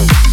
house.